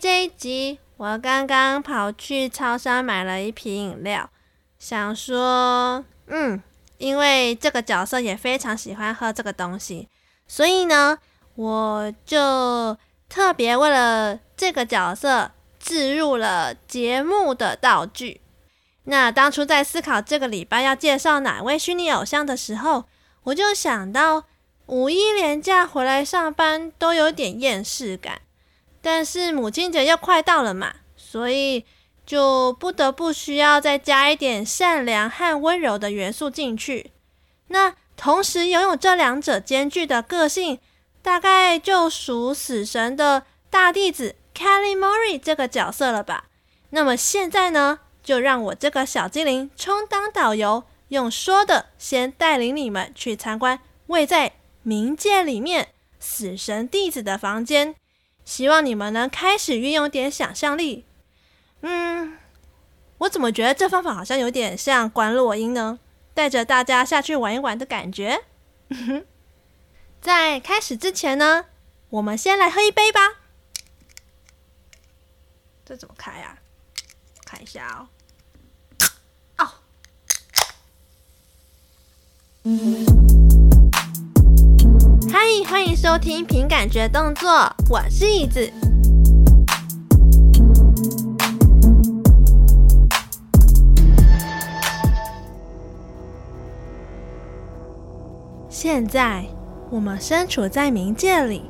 这一集我刚刚跑去超商买了一瓶饮料，想说，嗯，因为这个角色也非常喜欢喝这个东西，所以呢，我就特别为了这个角色置入了节目的道具。那当初在思考这个礼拜要介绍哪位虚拟偶像的时候，我就想到五一连假回来上班都有点厌世感，但是母亲节又快到了嘛，所以就不得不需要再加一点善良和温柔的元素进去。那同时拥有这两者兼具的个性，大概就属死神的大弟子 Kelly Mori 这个角色了吧。那么现在呢，就让我这个小精灵充当导游，用说的先带领你们去参观位在冥界里面死神弟子的房间。希望你们能开始运用点想象力。嗯，我怎么觉得这方法好像有点像观落阴呢？带着大家下去玩一玩的感觉。在开始之前呢，我们先来喝一杯吧。这怎么开呀？看一下哦。嗨，欢迎收听凭感觉动作，我是椅子。现在我们身处在冥界里，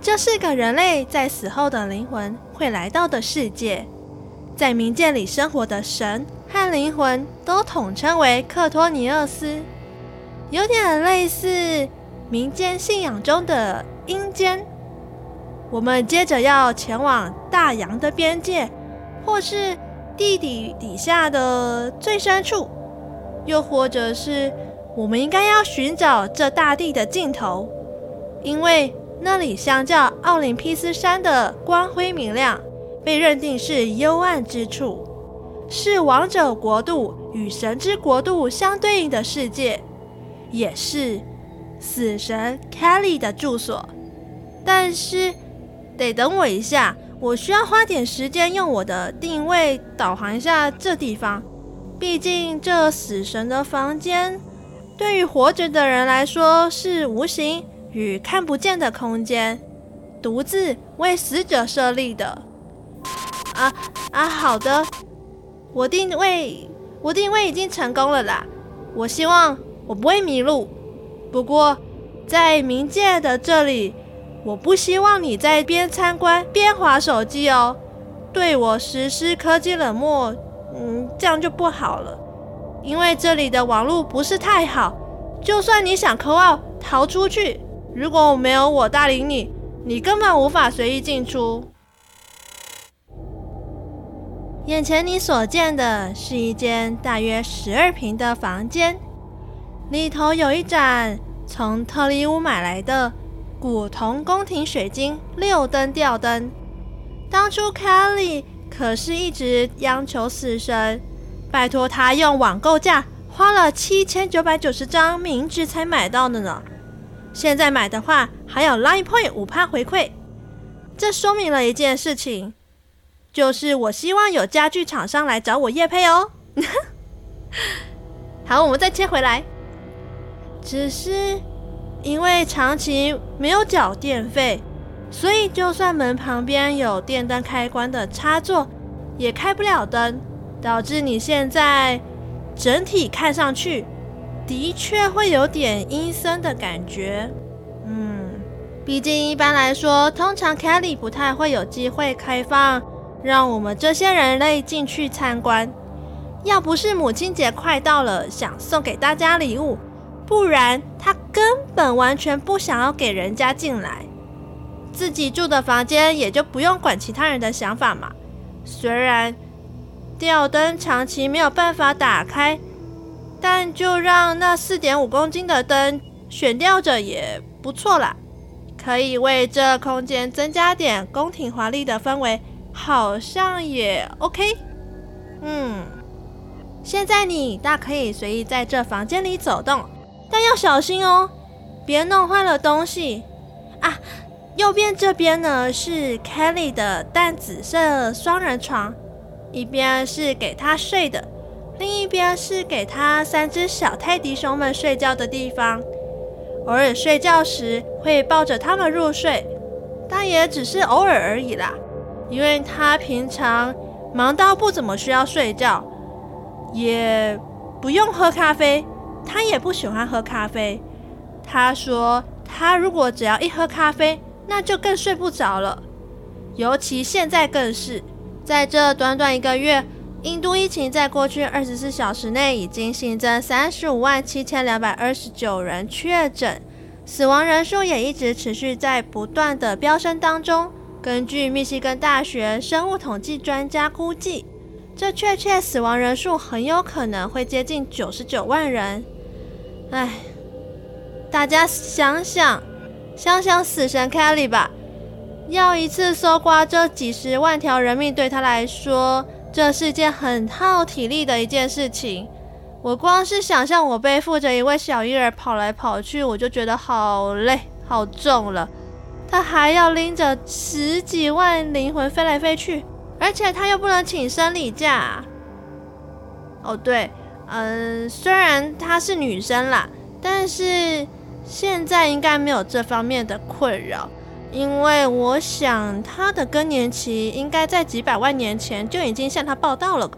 这是个人类在死后的灵魂会来到的世界，在冥界里生活的神和灵魂都统称为克托尼厄斯。有点类似民间信仰中的阴间。我们接着要前往大洋的边界，或是地底底下的最深处，又或者是我们应该要寻找这大地的尽头，因为那里相较奥林匹斯山的光辉明亮，被认定是幽暗之处，是王者国度与神之国度相对应的世界。也是死神 Kelly 的住所，但是得等我一下，我需要花点时间用我的定位导航一下这地方。毕竟这死神的房间对于活着的人来说是无形与看不见的空间，独自为死者设立的。啊啊，好的，我定位我定位已经成功了啦，我希望。我不会迷路，不过在冥界的这里，我不希望你在边参观边划手机哦，对我实施科技冷漠，嗯，这样就不好了。因为这里的网络不是太好，就算你想 call out 逃出去，如果我没有我带领你，你根本无法随意进出。眼前你所见的是一间大约十二平的房间。里头有一盏从特利乌买来的古铜宫廷水晶六灯吊灯。当初 Kelly 可是一直央求死神，拜托他用网购价花了七千九百九十张冥纸才买到的呢。现在买的话，还有 Line Point 五趴回馈。这说明了一件事情，就是我希望有家具厂商来找我业配哦。好，我们再切回来。只是因为长期没有缴电费，所以就算门旁边有电灯开关的插座，也开不了灯，导致你现在整体看上去的确会有点阴森的感觉。嗯，毕竟一般来说，通常 Kelly 不太会有机会开放让我们这些人类进去参观。要不是母亲节快到了，想送给大家礼物。不然他根本完全不想要给人家进来，自己住的房间也就不用管其他人的想法嘛。虽然吊灯长期没有办法打开，但就让那四点五公斤的灯悬吊着也不错啦，可以为这空间增加点宫廷华丽的氛围，好像也 OK。嗯，现在你大可以随意在这房间里走动。但要小心哦，别弄坏了东西啊！右边这边呢是 Kelly 的淡紫色双人床，一边是给他睡的，另一边是给他三只小泰迪熊们睡觉的地方。偶尔睡觉时会抱着他们入睡，但也只是偶尔而已啦，因为他平常忙到不怎么需要睡觉，也不用喝咖啡，他也不喜欢喝咖啡。他说他如果只要一喝咖啡，那就更睡不着了，尤其现在更是。在这短短一个月，印度疫情在过去二十四小时内已经新增三十五万七千两百二十九人确诊，死亡人数也一直持续在不断的飙升当中。根据密西根大学生物统计专家估计，这确切死亡人数很有可能会接近九十九万人。唉，大家想想。想想死神 Kelly 吧，要一次搜刮这几十万条人命，对他来说，这是件很耗体力的一件事情。我光是想象我背负着一位小婴儿跑来跑去，我就觉得好累、好重了。他还要拎着十几万灵魂飞来飞去，而且他又不能请生理假。哦，对，嗯，虽然她是女生啦，但是。现在应该没有这方面的困扰，因为我想她的更年期应该在几百万年前就已经向她报到了。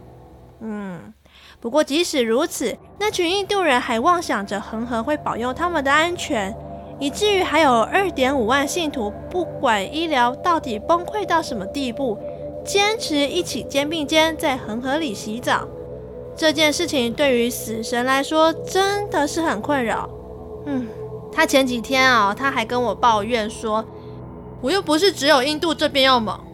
嗯，不过即使如此，那群印度人还妄想着恒河会保佑他们的安全，以至于还有二点五万信徒，不管医疗到底崩溃到什么地步，坚持一起肩并肩在恒河里洗澡。这件事情对于死神来说真的是很困扰。嗯。他前几天啊，他还跟我抱怨说：“我又不是只有印度这边要忙，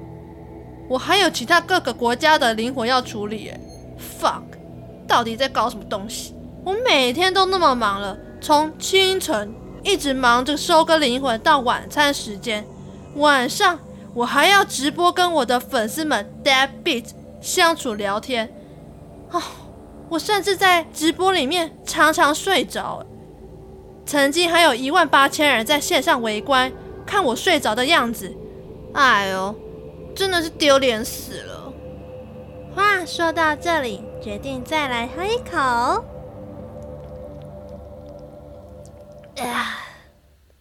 我还有其他各个国家的灵魂要处理。”哎，fuck，到底在搞什么东西？我每天都那么忙了，从清晨一直忙着收割灵魂到晚餐时间，晚上我还要直播跟我的粉丝们 Dead Beat 相处聊天。哦，我甚至在直播里面常常睡着。曾经还有一万八千人在线上围观，看我睡着的样子，哎呦，真的是丢脸死了。话说到这里，决定再来喝一口。啊，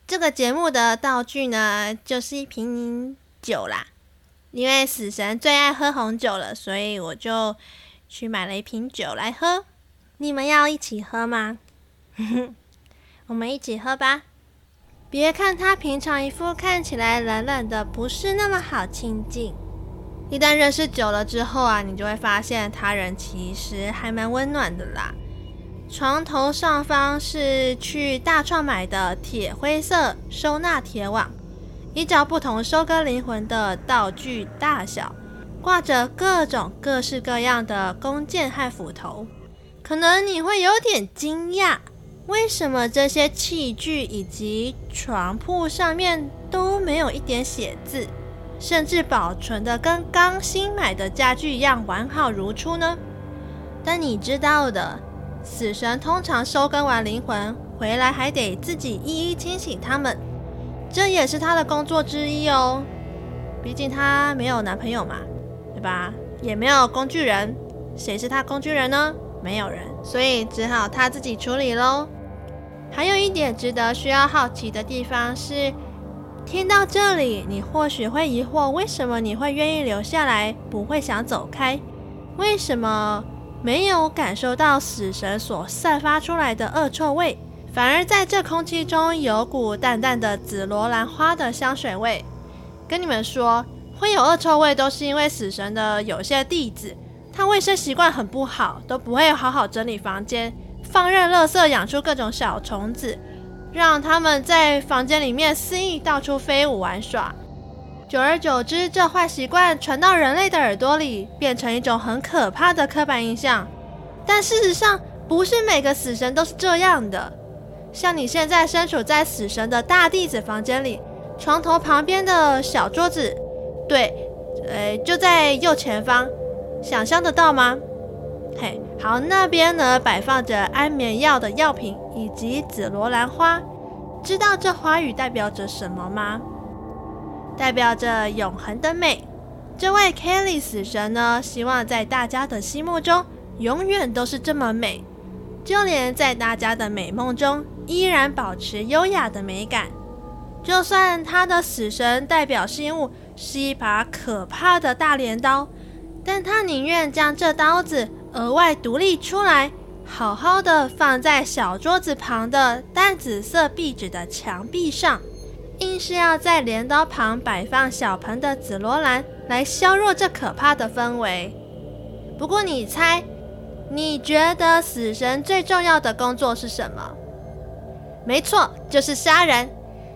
这个节目的道具呢，就是一瓶酒啦。因为死神最爱喝红酒了，所以我就去买了一瓶酒来喝。你们要一起喝吗？我们一起喝吧。别看他平常一副看起来冷冷的，不是那么好亲近。一旦认识久了之后啊，你就会发现他人其实还蛮温暖的啦。床头上方是去大创买的铁灰色收纳铁网，依照不同收割灵魂的道具大小，挂着各种各式各样的弓箭和斧头。可能你会有点惊讶。为什么这些器具以及床铺上面都没有一点血渍，甚至保存得跟刚新买的家具一样完好如初呢？但你知道的，死神通常收割完灵魂回来，还得自己一一清洗他们，这也是他的工作之一哦。毕竟她没有男朋友嘛，对吧？也没有工具人，谁是他工具人呢？没有人，所以只好他自己处理喽。还有一点值得需要好奇的地方是，听到这里，你或许会疑惑，为什么你会愿意留下来，不会想走开？为什么没有感受到死神所散发出来的恶臭味，反而在这空气中有股淡淡的紫罗兰花的香水味？跟你们说，会有恶臭味，都是因为死神的有些弟子，他卫生习惯很不好，都不会好好整理房间。放任垃圾养出各种小虫子，让他们在房间里面肆意到处飞舞玩耍。久而久之，这坏习惯传到人类的耳朵里，变成一种很可怕的刻板印象。但事实上，不是每个死神都是这样的。像你现在身处在死神的大弟子房间里，床头旁边的小桌子，对，呃，就在右前方，想象得到吗？嘿。好，那边呢，摆放着安眠药的药品以及紫罗兰花，知道这花语代表着什么吗？代表着永恒的美。这位 Kelly 死神呢，希望在大家的心目中永远都是这么美，就连在大家的美梦中依然保持优雅的美感。就算他的死神代表信物是一把可怕的大镰刀，但他宁愿将这刀子额外独立出来，好好的放在小桌子旁的淡紫色壁纸的墙壁上，硬是要在镰刀旁摆放小盆的紫罗兰。来削弱这可怕的氛围。不过你猜，你觉得死神最重要的工作是什么？没错，就是杀人。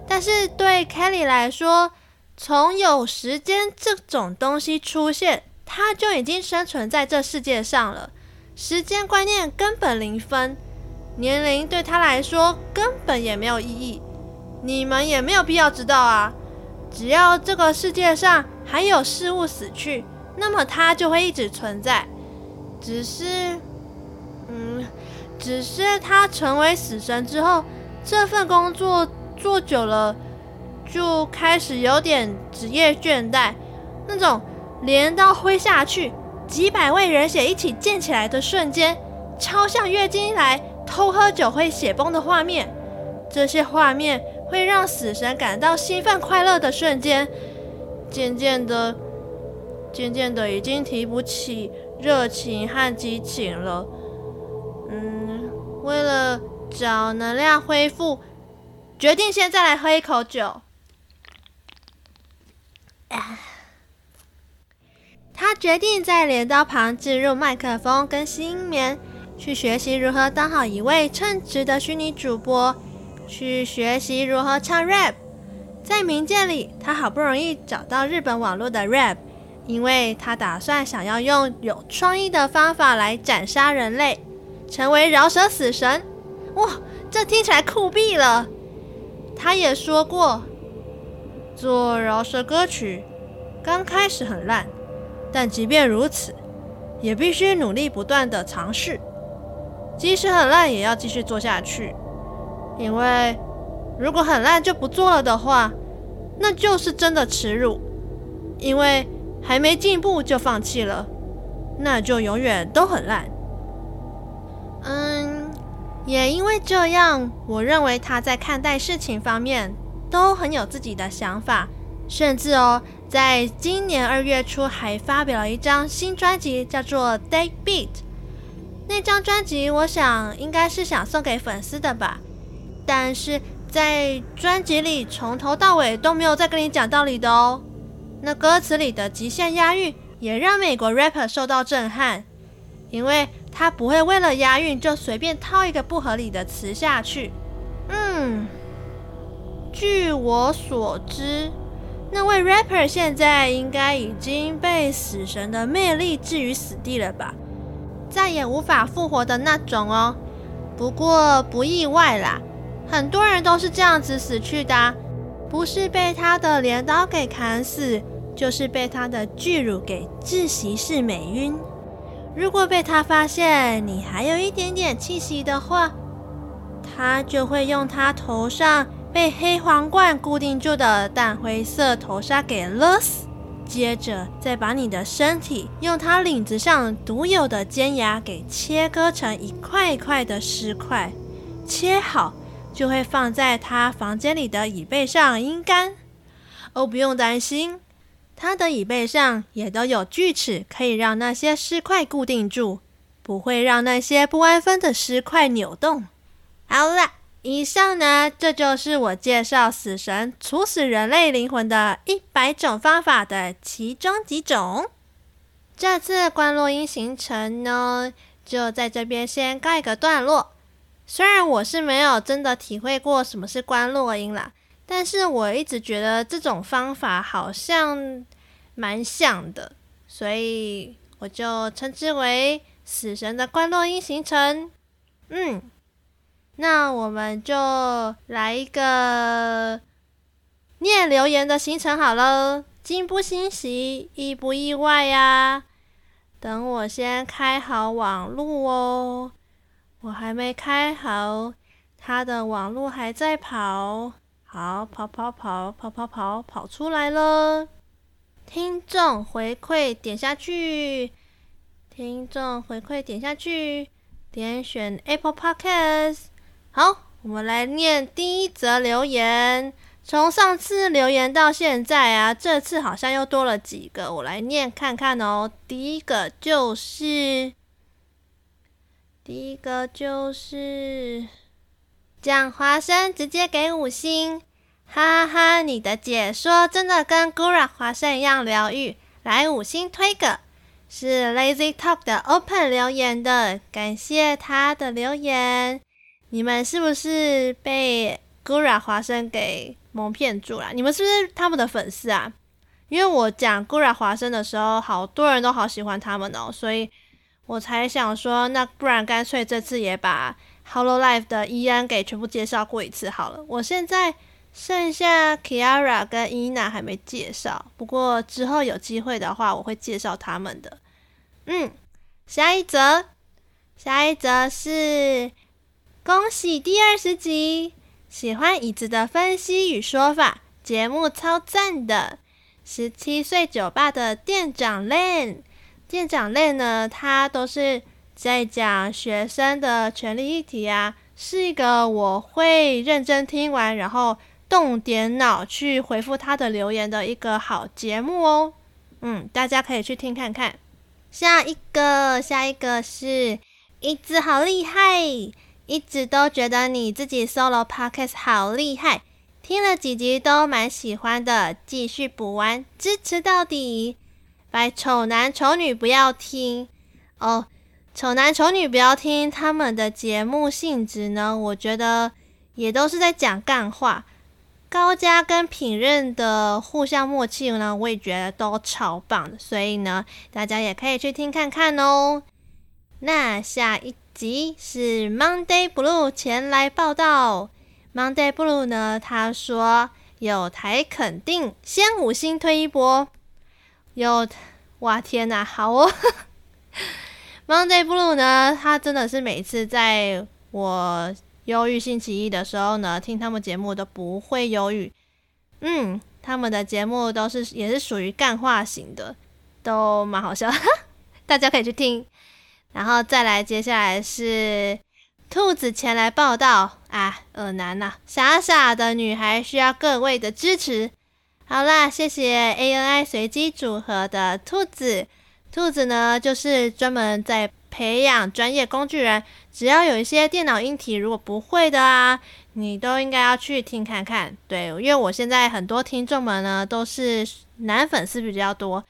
但是对 Kelly 来说，从有时间这种东西出现，他就已经生存在这世界上了。时间观念根本零分，年龄对他来说根本也没有意义。你们也没有必要知道啊。只要这个世界上还有事物死去，那么它就会一直存在。只是，嗯，只是他成为死神之后，这份工作做久了，就开始有点职业倦怠。那种镰刀挥下去，几百位人血一起溅起来的瞬间，超像月经来偷喝酒会血崩的画面。这些画面。会让死神感到兴奋快乐的瞬间，渐渐的，渐渐的已经提不起热情和激情了。嗯，为了找能量恢复，决定现在来喝一口酒。他决定在镰刀旁置入麦克风跟吸音棉，去学习如何当好一位称职的虚拟主播。去学习如何唱 rap，在冥界里，他好不容易找到日本网络的 rap，因为他打算想要用有创意的方法来斩杀人类，成为饶舌死神。哇，这听起来酷毙了！他也说过，做饶舌歌曲刚开始很烂，但即便如此，也必须努力不断的尝试，即使很烂，也要继续做下去。因为如果很烂就不做了的话，那就是真的耻辱。因为还没进步就放弃了，那就永远都很烂。嗯，也因为这样，我认为他在看待事情方面都很有自己的想法，甚至哦，在今年二月初还发表了一张新专辑，叫做《Dead Beat》。那张专辑，我想应该是想送给粉丝的吧。但是在专辑里，从头到尾都没有再跟你讲道理的哦。那歌词里的极限押韵也让美国 rapper 受到震撼，因为他不会为了押韵就随便套一个不合理的词下去。嗯，据我所知，那位 rapper 现在应该已经被死神的魅力置于死地了吧，再也无法复活的那种哦。不过不意外啦。很多人都是这样子死去的，不是被他的镰刀给砍死，就是被他的巨乳给窒息式美晕。如果被他发现你还有一点点气息的话，他就会用他头上被黑皇冠固定住的淡灰色头纱给勒死，接着再把你的身体用他领子上独有的尖牙给切割成一块一块的尸块，切好。就会放在他房间里的椅背上阴干。哦，不用担心，他的椅背上也都有锯齿，可以让那些尸块固定住，不会让那些不安分的尸块扭动。好了，以上呢，这就是我介绍死神处死人类灵魂的一百种方法的其中几种。这次观落音行程呢，就在这边先告一个段落。虽然我是没有真的体会过什么是观落音啦，但是我一直觉得这种方法好像蛮像的，所以我就称之为死神的观落音行程。嗯，那我们就来一个念留言的行程好了，惊不惊喜，意不意外呀？等我先开好网路哦。我还没开好，他的网络还在跑。好，跑跑跑跑跑跑跑出来了。听众回馈点下去，听众回馈点下去，点选 Apple Podcast。好，我们来念第一则留言。从上次留言到现在啊，这次好像又多了几个，我来念看看哦。第一个就是，第一个就是。讲华生直接给五星，哈哈！你的解说真的跟 Gura 华生一样疗愈，来五星推个。是 Lazy Talk 的 Open 留言的，感谢他的留言。你们是不是被 Gura 华生给蒙骗住了？你们是不是他们的粉丝啊？因为我讲 Gura 华生的时候，好多人都好喜欢他们哦，所以我才想说，那不然干脆这次也把。Hello Life 的伊安给全部介绍过一次好了，我现在剩下 Kiara 跟伊娜还没介绍，不过之后有机会的话我会介绍他们的。嗯，下一则，下一则是恭喜第二十集，喜欢椅子的分析与说法，节目超赞的。十七岁酒吧的店长 Len，店长类呢，他都是。在讲学生的权利议题啊，是一个我会认真听完，然后动点脑去回复他的留言的一个好节目哦。嗯，大家可以去听看看。下一个，下一个是一直好厉害，一直都觉得你自己 solo podcast 好厉害，听了几集都蛮喜欢的，继续补完，支持到底。拜丑男丑女不要听哦。丑男丑女不要听他们的节目性质呢，我觉得也都是在讲干话。高家跟品任的互相默契呢，我也觉得都超棒的，所以呢，大家也可以去听看看哦。那下一集是 Monday Blue 前来报道，Monday Blue 呢，他说有台肯定先五星推一波，有哇天哪，好哦。Monday Blue 呢，他真的是每次在我忧郁星期一的时候呢，听他们节目都不会忧郁。嗯，他们的节目都是也是属于干话型的，都蛮好笑，大家可以去听。然后再来，接下来是兔子前来报道啊，恶男呐，傻傻的女孩需要各位的支持。好啦，谢谢 ANI 随机组合的兔子。兔子呢，就是专门在培养专业工具人。只要有一些电脑硬体，如果不会的啊，你都应该要去听看看。对，因为我现在很多听众们呢，都是男粉丝比较多。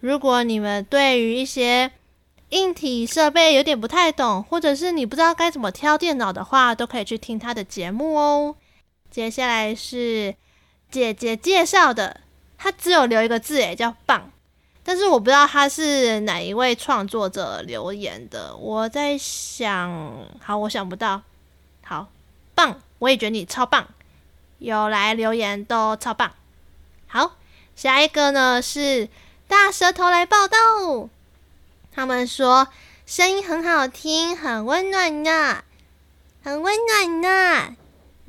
如果你们对于一些硬体设备有点不太懂，或者是你不知道该怎么挑电脑的话，都可以去听他的节目哦。接下来是姐姐介绍的，他只有留一个字，诶，叫棒。但是我不知道他是哪一位创作者留言的，我在想，好，我想不到，好棒，我也觉得你超棒，有来留言都超棒。好，下一个呢是大舌头来报道，他们说声音很好听，很温暖呐，很温暖呐，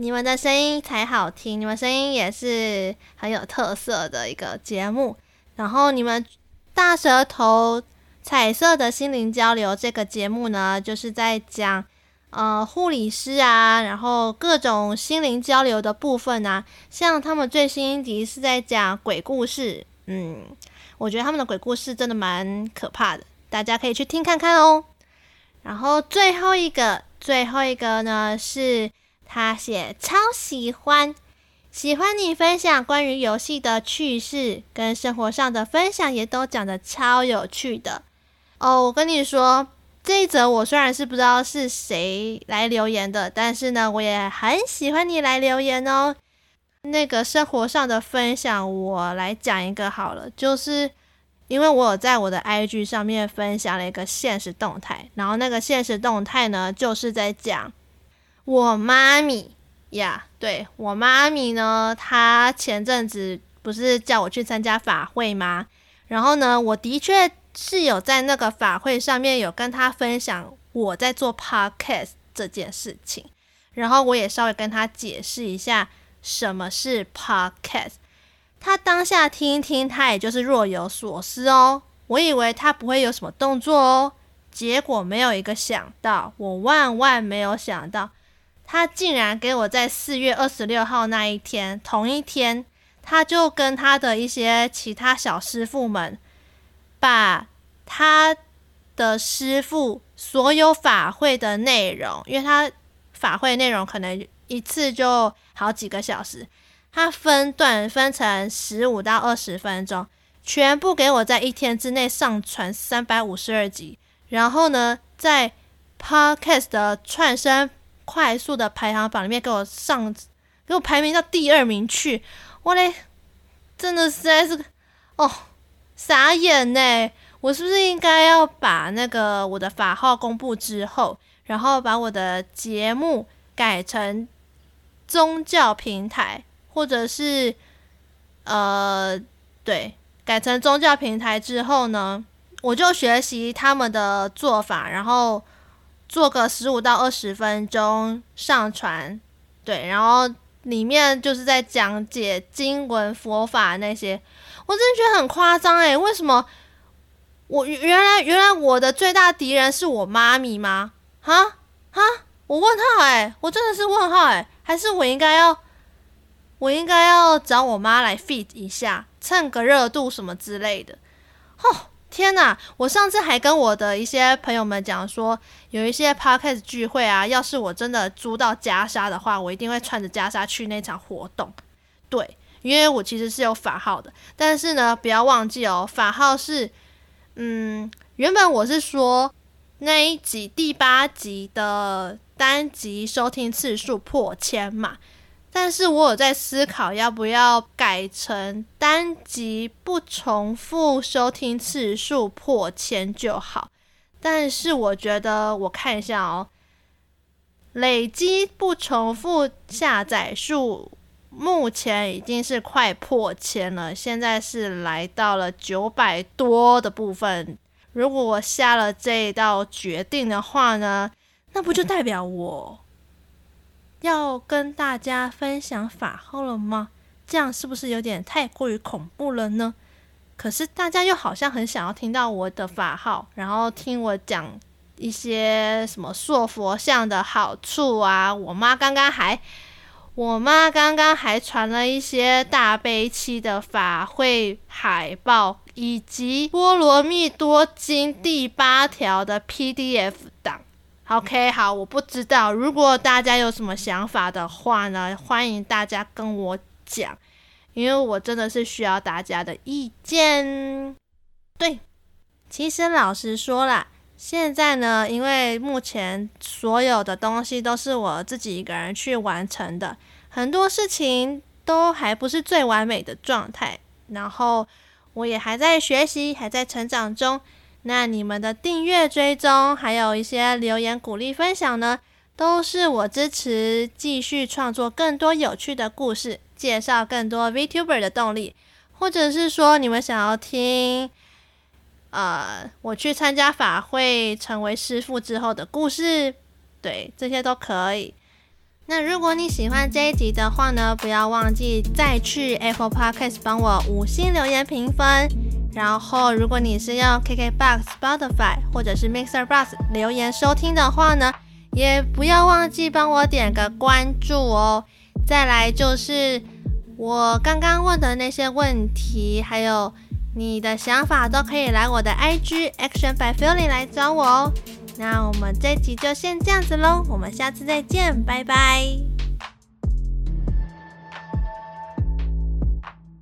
你们的声音才好听，你们声音也是很有特色的一个节目，然后你们。大舌头彩色的心灵交流这个节目呢，就是在讲呃护理师啊，然后各种心灵交流的部分啊。像他们最新一集是在讲鬼故事，嗯，我觉得他们的鬼故事真的蛮可怕的，大家可以去听看看哦。然后最后一个，最后一个呢是他写超喜欢。喜欢你分享关于游戏的趣事，跟生活上的分享也都讲的超有趣的哦。我跟你说，这一则我虽然是不知道是谁来留言的，但是呢，我也很喜欢你来留言哦。那个生活上的分享，我来讲一个好了，就是因为我有在我的 IG 上面分享了一个现实动态，然后那个现实动态呢，就是在讲我妈咪。呀对，我妈咪呢，她前阵子不是叫我去参加法会吗？然后呢，我的确是有在那个法会上面有跟她分享我在做 podcast 这件事情，然后我也稍微跟她解释一下什么是 podcast。她当下听一听，她也就是若有所思哦。我以为她不会有什么动作哦，结果没有一个想到，我万万没有想到，他竟然给我在四月二十六号那一天，同一天，他就跟他的一些其他小师傅们，把他的师傅所有法会的内容，因为他法会内容可能一次就好几个小时。他分段分成十五到二十分钟，全部给我在一天之内上传三百五十二集。然后呢，在 Podcast 的串声快速的排行榜里面给我上，给我排名到第二名去。我嘞，真的实在是哦，傻眼呢！我是不是应该要把那个我的法号公布之后，然后把我的节目改成宗教平台？或者是，呃，对，改成宗教平台之后呢，我就学习他们的做法，然后做个十五到二十分钟上传，对，然后里面就是在讲解经文佛法那些，我真的觉得很夸张诶，为什么我原来原来我的最大敌人是我妈咪吗？哈哈，我问号诶，我真的是问号诶，还是我应该要？我应该要找我妈来 feed 一下，蹭个热度什么之类的。哦，天哪！我上次还跟我的一些朋友们讲说，有一些 podcast 聚会啊，要是我真的租到袈裟的话，我一定会穿着袈裟去那场活动。对，因为我其实是有法号的，但是呢，不要忘记哦，法号是，嗯，原本我是说那一集第八集的单集收听次数破千嘛。但是我有在思考要不要改成单集不重复收听次数破千就好。但是我觉得我看一下哦，累积不重复下载数目前已经是快破千了，现在是来到了九百多的部分。如果我下了这一道决定的话呢，那不就代表我？要跟大家分享法号了吗？这样是不是有点太过于恐怖了呢？可是大家又好像很想要听到我的法号，然后听我讲一些什么塑佛像的好处啊。我妈刚刚还，我妈刚刚还传了一些大悲期的法会海报，以及《波罗蜜多经》第八条的 PDF。OK，好，我不知道。如果大家有什么想法的话呢，欢迎大家跟我讲，因为我真的是需要大家的意见。对，其实老实说啦，现在呢，因为目前所有的东西都是我自己一个人去完成的，很多事情都还不是最完美的状态，然后我也还在学习，还在成长中。那你们的订阅、追踪，还有一些留言鼓励、分享呢，都是我支持继续创作更多有趣的故事，介绍更多 VTuber 的动力。或者是说，你们想要听，呃，我去参加法会、成为师傅之后的故事，对，这些都可以。那如果你喜欢这一集的话呢，不要忘记再去 Apple Podcast 帮我五星留言评分。然后，如果你是用 KKBOX、Spotify 或者是 Mixer Box 留言收听的话呢，也不要忘记帮我点个关注哦。再来就是我刚刚问的那些问题，还有你的想法，都可以来我的 IG Action by Feeling 来找我哦。那我们这集就先这样子喽，我们下次再见，拜拜。